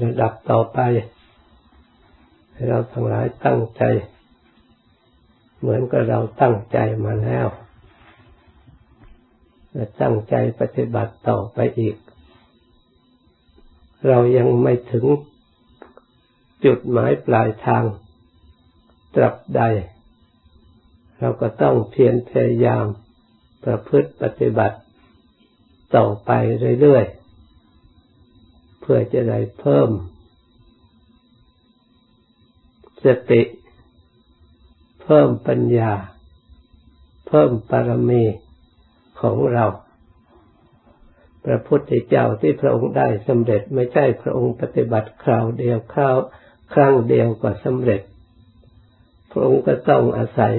ระดับต่อไป ให้เราทั้งหลายตั้งใจ เหมือนกับเราตั้งใจมาแล้วจะตั้งใจปฏิบัติต่อไปอีก เรายังไม่ถึงจุดหมายปลายทางตรับใด เราก็ต้องเพียรพยายามประพฤติปฏิบัติต่อไปเรื่อยๆ เพื่อจะได้เพิ่ม สติ เพิ่มปัญญา เพิ่มปรมีของเราพระพุทธเจ้าที่พระองค์ได้สำเร็จไม่ใช่พระองค์ปฏิบัติคราวเดียวคราวครั้งเดียวก็สำเร็จ พระองค์ก็ต้องอาศัย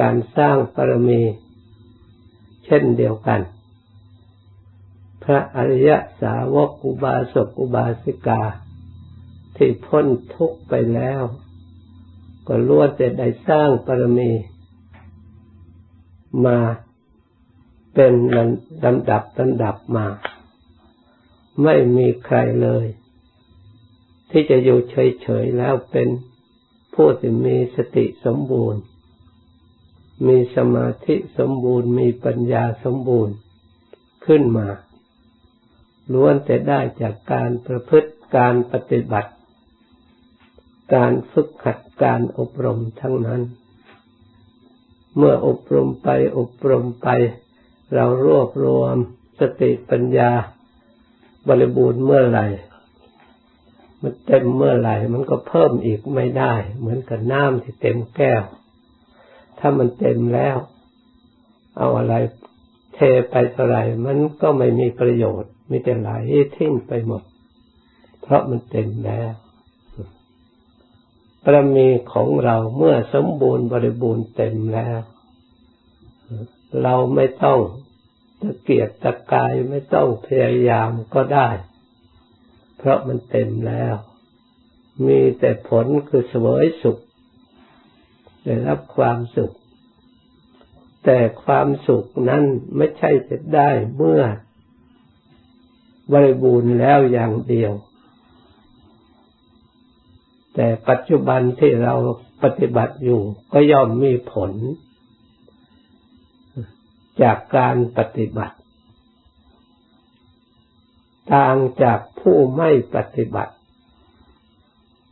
การสร้างปรมี เช่นเดียวกัน พระอริยสาวกอุบาสกอุบาสิกา ที่พ้นทุกข์ไปแล้ว ก็ล้วนแต่ได้สร้างปรมี มาเป็นลำดับลำดับมา ไม่มีใครเลย ที่จะอยู่เฉยๆแล้วเป็นผู้ที่มีสติสมบูรณ์ มีสมาธิสมบูรณ์ มีปัญญาสมบูรณ์ขึ้นมา ล้วนแต่ได้จากการประพฤติการปฏิบัติ การฝึกหัดการอบรมทั้งนั้น เมื่ออบรมไปอบรมไป เรารวบรวมสติปัญญาบริบูรณ์เมื่อไหร่ มันเต็มเมื่อไหร่ มันก็เพิ่มอีกไม่ได้ เหมือนกับน้ำที่เต็มแก้ว ถ้ามันเต็มแล้ว เอาอะไรเทไปเท่าไหร่ มันก็ไม่มีประโยชน์ มีแต่ไหลทิ้งไปหมด เพราะมันเต็มแล้วประมีของเราเมื่อสมบูรณ์บริบูรณ์เต็มแล้ว เราไม่ต้องตะเกียกตะกายไม่ต้องพยายามก็ได้ เพราะมันเต็มแล้ว มีแต่ผลคือสวยสุข ได้รับความสุข แต่ความสุขนั้นไม่ใช่จะได้เมื่อ บริบูรณ์แล้วอย่างเดียว แต่ปัจจุบันที่เราปฏิบัติอยู่ก็ย่อมมีผล จากการปฏิบัติ ต่างจากผู้ไม่ปฏิบัติ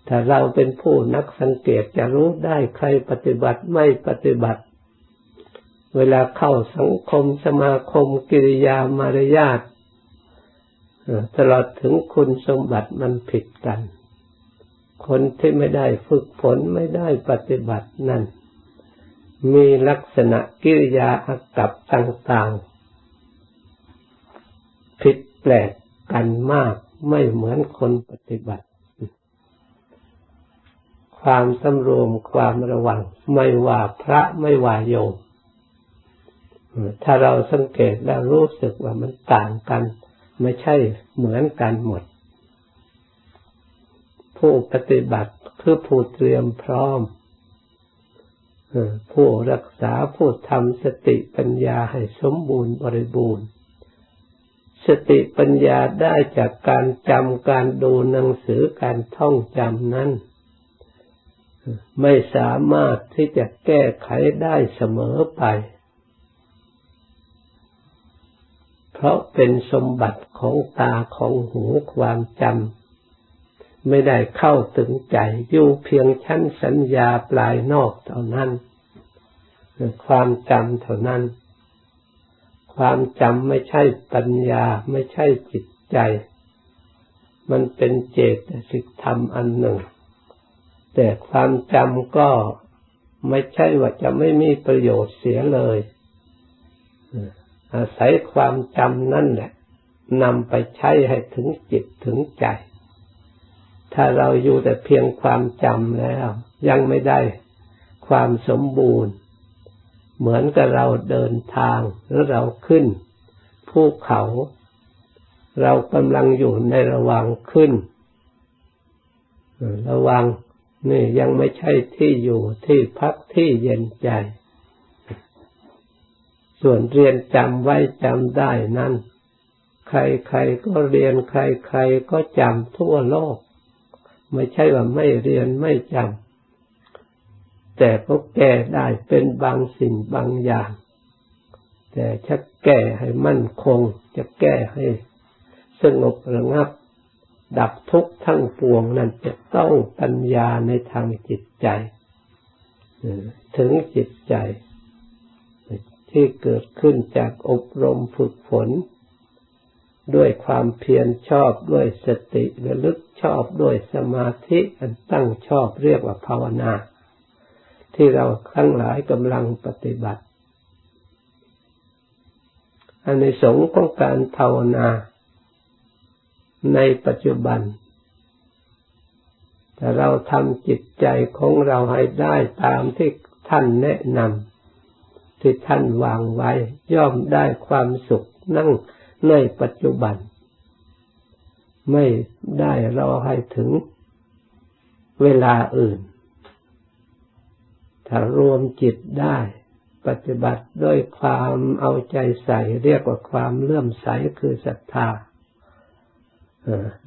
ถ้าเราเป็นผู้นักสังเกตจะรู้ได้ใครปฏิบัติไม่ปฏิบัติ เวลาเข้าสังคมสมาคมกิริยามารยาท ตลอดถึงคุณสมบัติมันผิดกัน คนที่ไม่ได้ฝึกฝนไม่ได้ปฏิบัตินั่นมีลักษณะกิริยาอากับต่างๆ ผิดแปลกกันมากไม่เหมือนคนปฏิบัติ ความสำรวมความระวัง ไม่ว่าพระไม่ว่าโยมถ้าเราสังเกตแล้วรู้สึกว่ามันต่างกัน ไม่ใช่เหมือนกันหมด ผู้ปฏิบัติคือผู้เตรียมพร้อมผู้รักษาผู้ทำสติปัญญาให้สมบูรณ์บริบูรณ์ สติปัญญาได้จากการจำการดูหนังสือการท่องจำนั้น ไม่สามารถที่จะแก้ไขได้เสมอไป เพราะเป็นสมบัติของตาของหูความจำไม่ได้เข้าถึงใจอยู่เพียงชั้นสัญญาปลายนอกเท่านั้นความจำเท่านั้น ความจำไม่ใช่ปัญญาไม่ใช่จิตใจ มันเป็นเจตสิกธรรมอันหนึ่ง แต่ความจำก็ไม่ใช่ว่าจะไม่มีประโยชน์เสียเลย อาศัยความจำนั่นแหละนำไปใช้ให้ถึงจิตถึงใจ ถ้าเราอยู่แต่เพียงความจำแล้ว ยังไม่ได้ความสมบูรณ์ เหมือนกับเราเดินทางหรือเราขึ้นภูเขา เรากำลังอยู่ในระหว่างขึ้น ระวังนี่ยังไม่ใช่ที่อยู่ที่พักที่เย็นใจ ส่วนเรียนจำไว้จำได้นั้น ใครๆก็เรียนใครๆก็จำทั่วโลก ไม่ใช่ว่าไม่เรียนไม่จำแต่ก็แก้ได้เป็นบางสิ่งบางอย่าง แต่จะแก้ให้มั่นคง จะแก้ให้สงบระงับ ดับทุกข์ทั้งปวงนั้นจะต้องปัญญาในทางจิตใจ ถึงจิตใจ ที่เกิดขึ้นจากอบรมฝึกฝน ด้วยความเพียรชอบด้วยสติระลึกชอบด้วยสมาธิอันตั้งชอบเรียกว่าภาวนา ที่เราทั้งหลายกำลังปฏิบัติอันในสงของการภาวนาในปัจจุบัน แต่เราทำจิตใจของเราให้ได้ตามที่ท่านแนะนำ ที่ท่านวางไว้ ย่อมได้ความสุขนั่งในปัจจุบัน ไม่ได้รอให้ถึงเวลาอื่น ถ้ารวมจิตได้ปฏิบัติด้วยความเอาใจใส่เรียกว่าความเลื่อมใสคือศรัทธา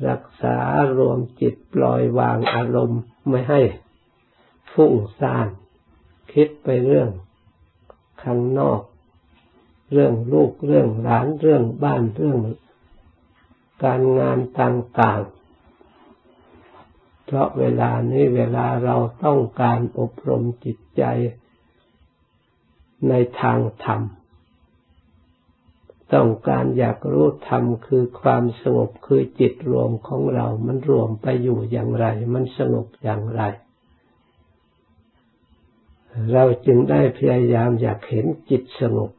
รักษารวมจิตปล่อยวางอารมณ์ไม่ให้ฟุ้งซ่าน คิดไปเรื่อง ข้างนอก เรื่องลูกเรื่องหลานเรื่องบ้านเรื่องการงานต่างๆ เพราะเวลานี้เวลาเราต้องการอบรมจิตใจในทางธรรม ต้องการอยากรู้ธรรมคือความสงบคือจิตรวมของเรา มันรวมไปอยู่อย่างไร มันสงบอย่างไร เราจึงได้พยายามอยากเห็นจิตสงบ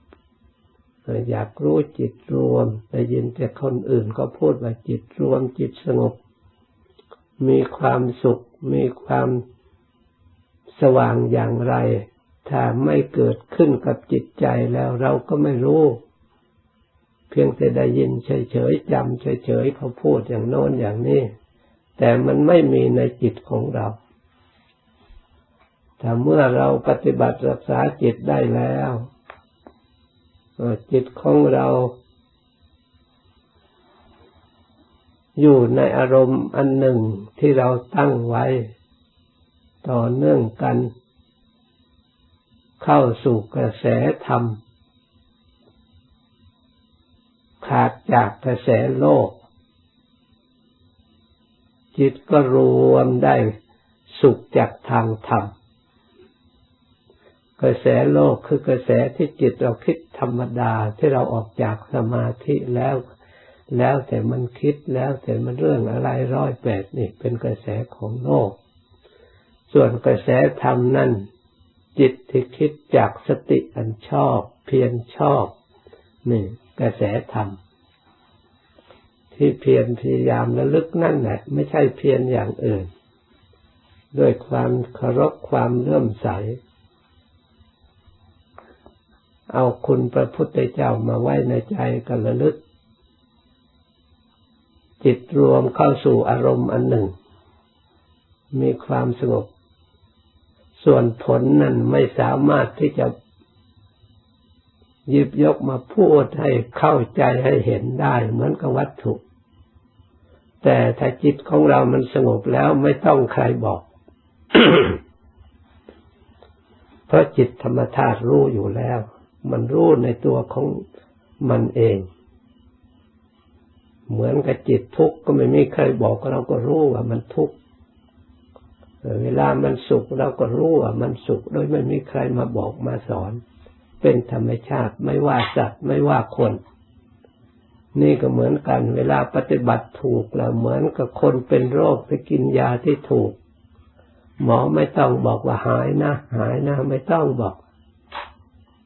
อยากรู้จิตรวมได้ยินแต่คนอื่นก็พูดว่าจิตรวมจิตสงบ มีความสุข มีความสว่างอย่างไร ถ้าไม่เกิดขึ้นกับจิตใจแล้วเราก็ไม่รู้ เพียงแต่ได้ยินเฉยๆจำเฉยๆเขาพูดอย่างโน้นอย่างนี้ แต่มันไม่มีในจิตของเรา แต่เมื่อเราปฏิบัติรักษาจิตได้แล้วจิตของเรา อยู่ในอารมณ์อันหนึ่งที่เราตั้งไว้ ต่อเนื่องกัน เข้าสู่กระแสธรรม ขาดจากกระแสโลก จิตก็รวมได้สุขจากทางธรรม กระแสโลกคือกระแสที่จิตเราคิดธรรมดาที่เราออกจากสมาธิแล้ว แล้วแต่มันคิดแล้วแต่มันเรื่องอะไรร้อยแปดนี่เป็นกระแสของโลก ส่วนกระแสธรรมนั่นจิตที่คิดจากสติอันชอบ เพียรชอบนี่กระแสธรรมที่เพียรพยายามระลึกนั่นแหละไม่ใช่เพียรอย่างอื่น ด้วยความเคารพความเลื่อมใส เอาคุณพระพุทธเจ้ามาไว้ในใจกันระลึก จิตรวมเข้าสู่อารมณ์อันหนึ่ง มีความสงบ ส่วนผลนั้นไม่สามารถที่จะหยิบยกมาพูดให้เข้าใจให้เห็นได้เหมือนกับวัตถุ แต่ถ้าจิตของเรามันสงบแล้วไม่ต้องใครบอก เพราะจิตธรรมธาตุรู้อยู่แล้ว มันรู้ในตัวของมันเอง เหมือนกับจิตทุกข์ก็ไม่มีใครบอกเราก็รู้ว่ามันทุกข์เวลามันสุขเราก็รู้ว่ามันสุขโดยไม่มีใครมาบอกมาสอน เป็นธรรมชาติไม่ว่าสัตว์ไม่ว่าคน นี่ก็เหมือนกัน เวลาปฏิบัติถูกแล้วเหมือนกับคนเป็นโรคไปกินยาที่ถูก หมอไม่ต้องบอกว่าหายนะ หายนะ ไม่ต้องบอก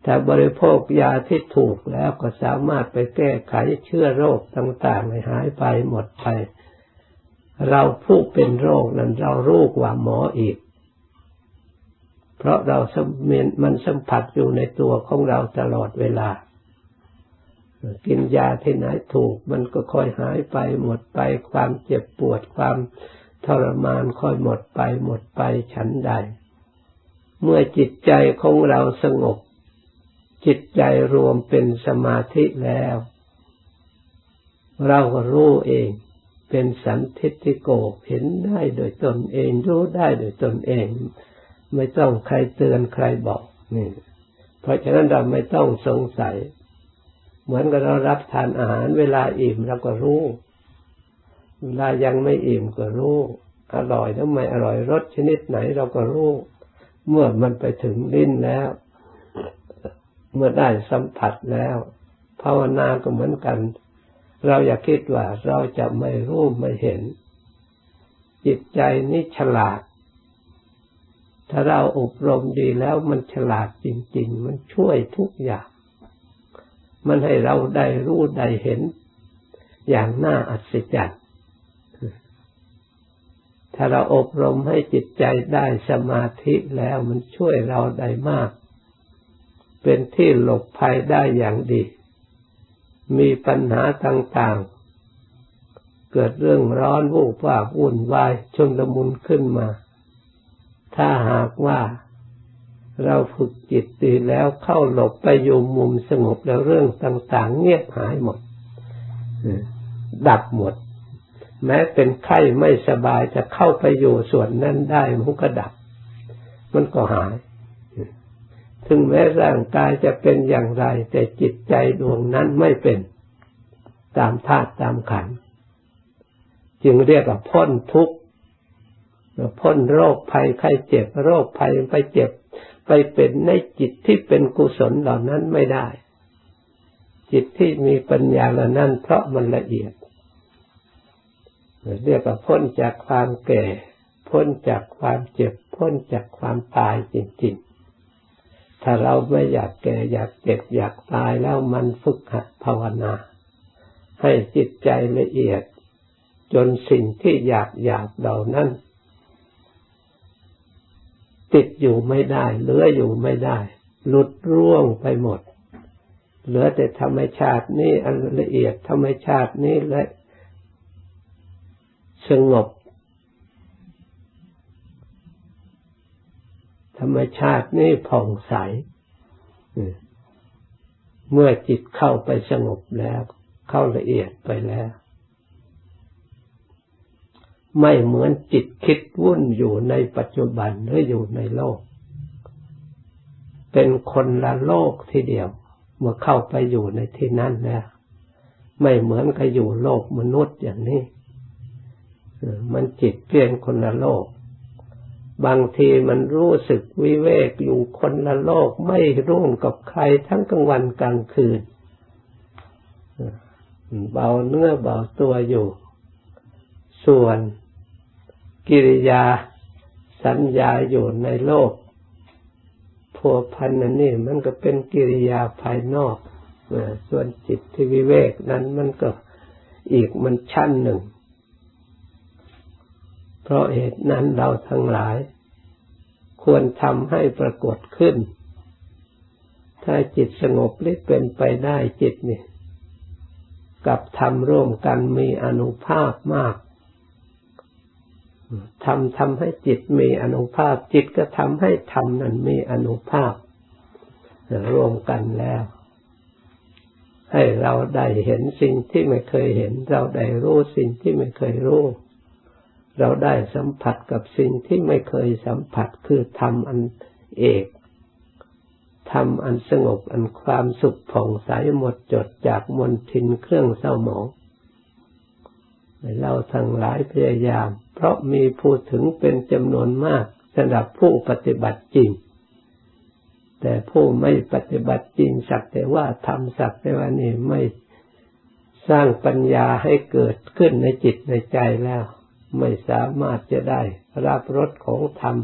แต่บริโภคยาที่ถูกแล้วก็สามารถไปแก้ไขเชื้อโรคต่างๆให้หายไปหมดไป เราผู้เป็นโรคนั้นเรารู้กว่าหมออีก เพราะเราสมมันสัมผัสอยู่ในตัวของเราตลอดเวลา กินยาที่ไหนถูก มันก็ค่อยหายไปหมดไปความเจ็บปวดความทรมานค่อยหมดไปหมดไปฉันใด เมื่อจิตใจของเราสงบ จิตใจรวมเป็นสมาธิแล้ว เราก็รู้เองเป็นสันทิฏฐิโกเห็นได้โดยตนเองรู้ได้โดยตนเอง ไม่ต้องใครเตือนใครบอกนี่ เพราะฉะนั้นเราไม่ต้องสงสัย เหมือนกับเรารับทานอาหารเวลาอิ่มเราก็รู้เวลายังไม่อิ่มก็รู้ อร่อยหรือไม่อร่อยรสชนิดไหนเราก็รู้ เมื่อมันไปถึงลิ้นแล้ว เมื่อได้สัมผัสแล้ว ภาวนาก็เหมือนกัน เราอย่าคิดว่าเราจะไม่รู้ไม่เห็น จิตใจนี่ฉลาด ถ้าเราอบรมดีแล้วมันฉลาดจริง ๆ มันช่วยทุกอย่าง มันให้เราได้รู้ได้เห็น อย่างน่าอัศจรรย์ถ้าเราอบรมให้จิตใจได้สมาธิแล้วมันช่วยเราได้มาก เป็นที่หลบภัยได้อย่างดี มีปัญหาต่างๆ เกิดเรื่องร้อนวุ่นวายวุ่นวายชนละมุนขึ้นมา ถ้าหากว่าเราฝึกจิตดีแล้วเข้าหลบไปอยู่มุมสงบแล้วเรื่องต่าง ๆ เงียบหายหมด ดับหมด แม้เป็นไข้ไม่สบายจะเข้าไปอยู่ส่วนนั้นได้มันก็ดับ มันก็หาย ถึงแม้ร่างกายจะเป็นอย่างไร แต่จิตใจดวงนั้นไม่เป็นตามธาตุตามขัน จึงเรียกว่าพ้นทุกข์พ้นโรคภัยไข้เจ็บโรคภัยไปเจ็บ ไปเป็นในจิตที่เป็นกุศลเหล่านั้นไม่ได้ จิตที่มีปัญญาเหล่านั้นเพราะมันละเอียดเรียกว่าพ้นจากความแก่ พ้นจากความเจ็บ พ้นจากความตายจริงๆ ถ้าเราไม่อยากแก่อยากเจ็บอยากตายแล้วมันฝึกหัดภาวนา ให้จิตใจละเอียด จนสิ่งที่อยากอยากเหล่านั้น ติดอยู่ไม่ได้เหลืออยู่ไม่ได้หลุดร่วงไปหมด เหลือแต่ธรรมชาตินี้อันละเอียดธรรมชาตินี้และสงบ ธรรมชาตินี้ผ่องใส เมื่อจิตเข้าไปสงบแล้ว เข้าละเอียดไปแล้ว ไม่เหมือนจิตคิดวุ่นอยู่ในปัจจุบันหรืออยู่ในโลก เป็นคนละโลกทีเดียว เมื่อเข้าไปอยู่ในที่นั้นแล้วไม่เหมือนกับอยู่โลกมนุษย์อย่างนี้ มันจิตเปลี่ยนคนละโลก บางทีมันรู้สึกวิเวกอยู่คนละโลกไม่ร่วมกับใครทั้งกลางวันกลางคืน เบาเนื้อเบาตัวอยู่ ส่วนกิริยาสัญญาอยู่ในโลกพัวพันนั่นนี่มันก็เป็นกิริยาภายนอก ส่วนจิตที่วิเวกนั้นมันก็อีกมันชั้นหนึ่ง เพราะเหตุนั้นเราทั้งหลาย ควรทำให้ปรากฏขึ้น ถ้าจิตสงบหรือเป็นไปได้จิตนี่กับทำร่วมกันมีอนุภาพมากทำทำให้จิตมีอนุภาพ จิตก็ทำให้ธรรมนั้นมีอนุภาพร่วมกันแล้ว ให้เราได้เห็นสิ่งที่ไม่เคยเห็น เราได้รู้สิ่งที่ไม่เคยรู้ เราได้สัมผัสกับสิ่งที่ไม่เคยสัมผัสคือธรรมอันเอกธรรมอันสงบอันความสุขผ่องใสหมดจดจากมนทินเครื่องเศร้าหมองเราทั้งหลายพยายาม เพราะมีผู้ถึงเป็นจำนวนมากสำหรับผู้ปฏิบัติจริง แต่ผู้ไม่ปฏิบัติจริงสักแต่ว่าทำสักแต่ว่านี่ไม่สร้างปัญญาให้เกิดขึ้นในจิตในใจแล้ว ไม่สามารถจะได้รับรสของธรรม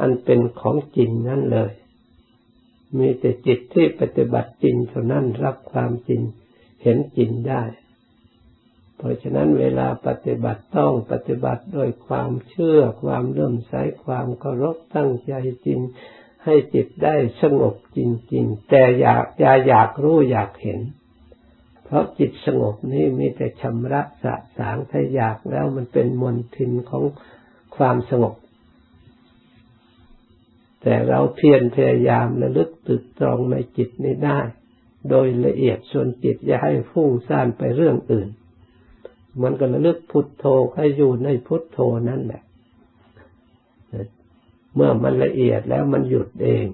อันเป็นของจริงนั่นเลย มีแต่จิตที่ปฏิบัติจริงเท่านั้นรับความจริงเห็นจริงได้ เพราะฉะนั้นเวลาปฏิบัติต้องปฏิบัติโดยความเชื่อความเลื่มใสความเคารพตั้งใจจริง ให้จิตได้สงบจริง ๆ แต่อยากอย่าอยากรู้อยากเห็น เพราะจิตสงบนี้มีแต่ชำระสะสางถ้าอยากแล้วมันเป็นมนทินของความสงบ แต่เราเพียรพยายามระลึกตึกตรองในจิตนี้ได้ โดยละเอียดส่วนจิตอย่าให้ฟุ้งซ่านไปเรื่องอื่น มันก็ระลึกพุทโธให้อยู่ในพุทโธนั่นแหละ เมื่อมันละเอียดแล้วมันหยุดเอง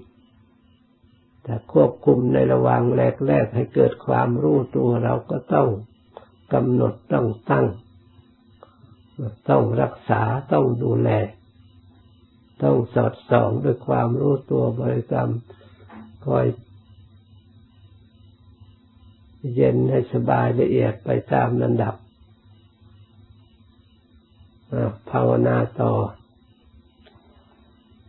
แต่ควบคุมในระหว่างแรกๆให้เกิดความรู้ตัวเราก็ต้องกำหนดต้องตั้ง ต้องรักษาต้องดูแล ต้องสอดส่องด้วยความรู้ตัวบริกรรมคอยเย็นให้สบายละเอียดไปตามลำดับภาวนาต่อ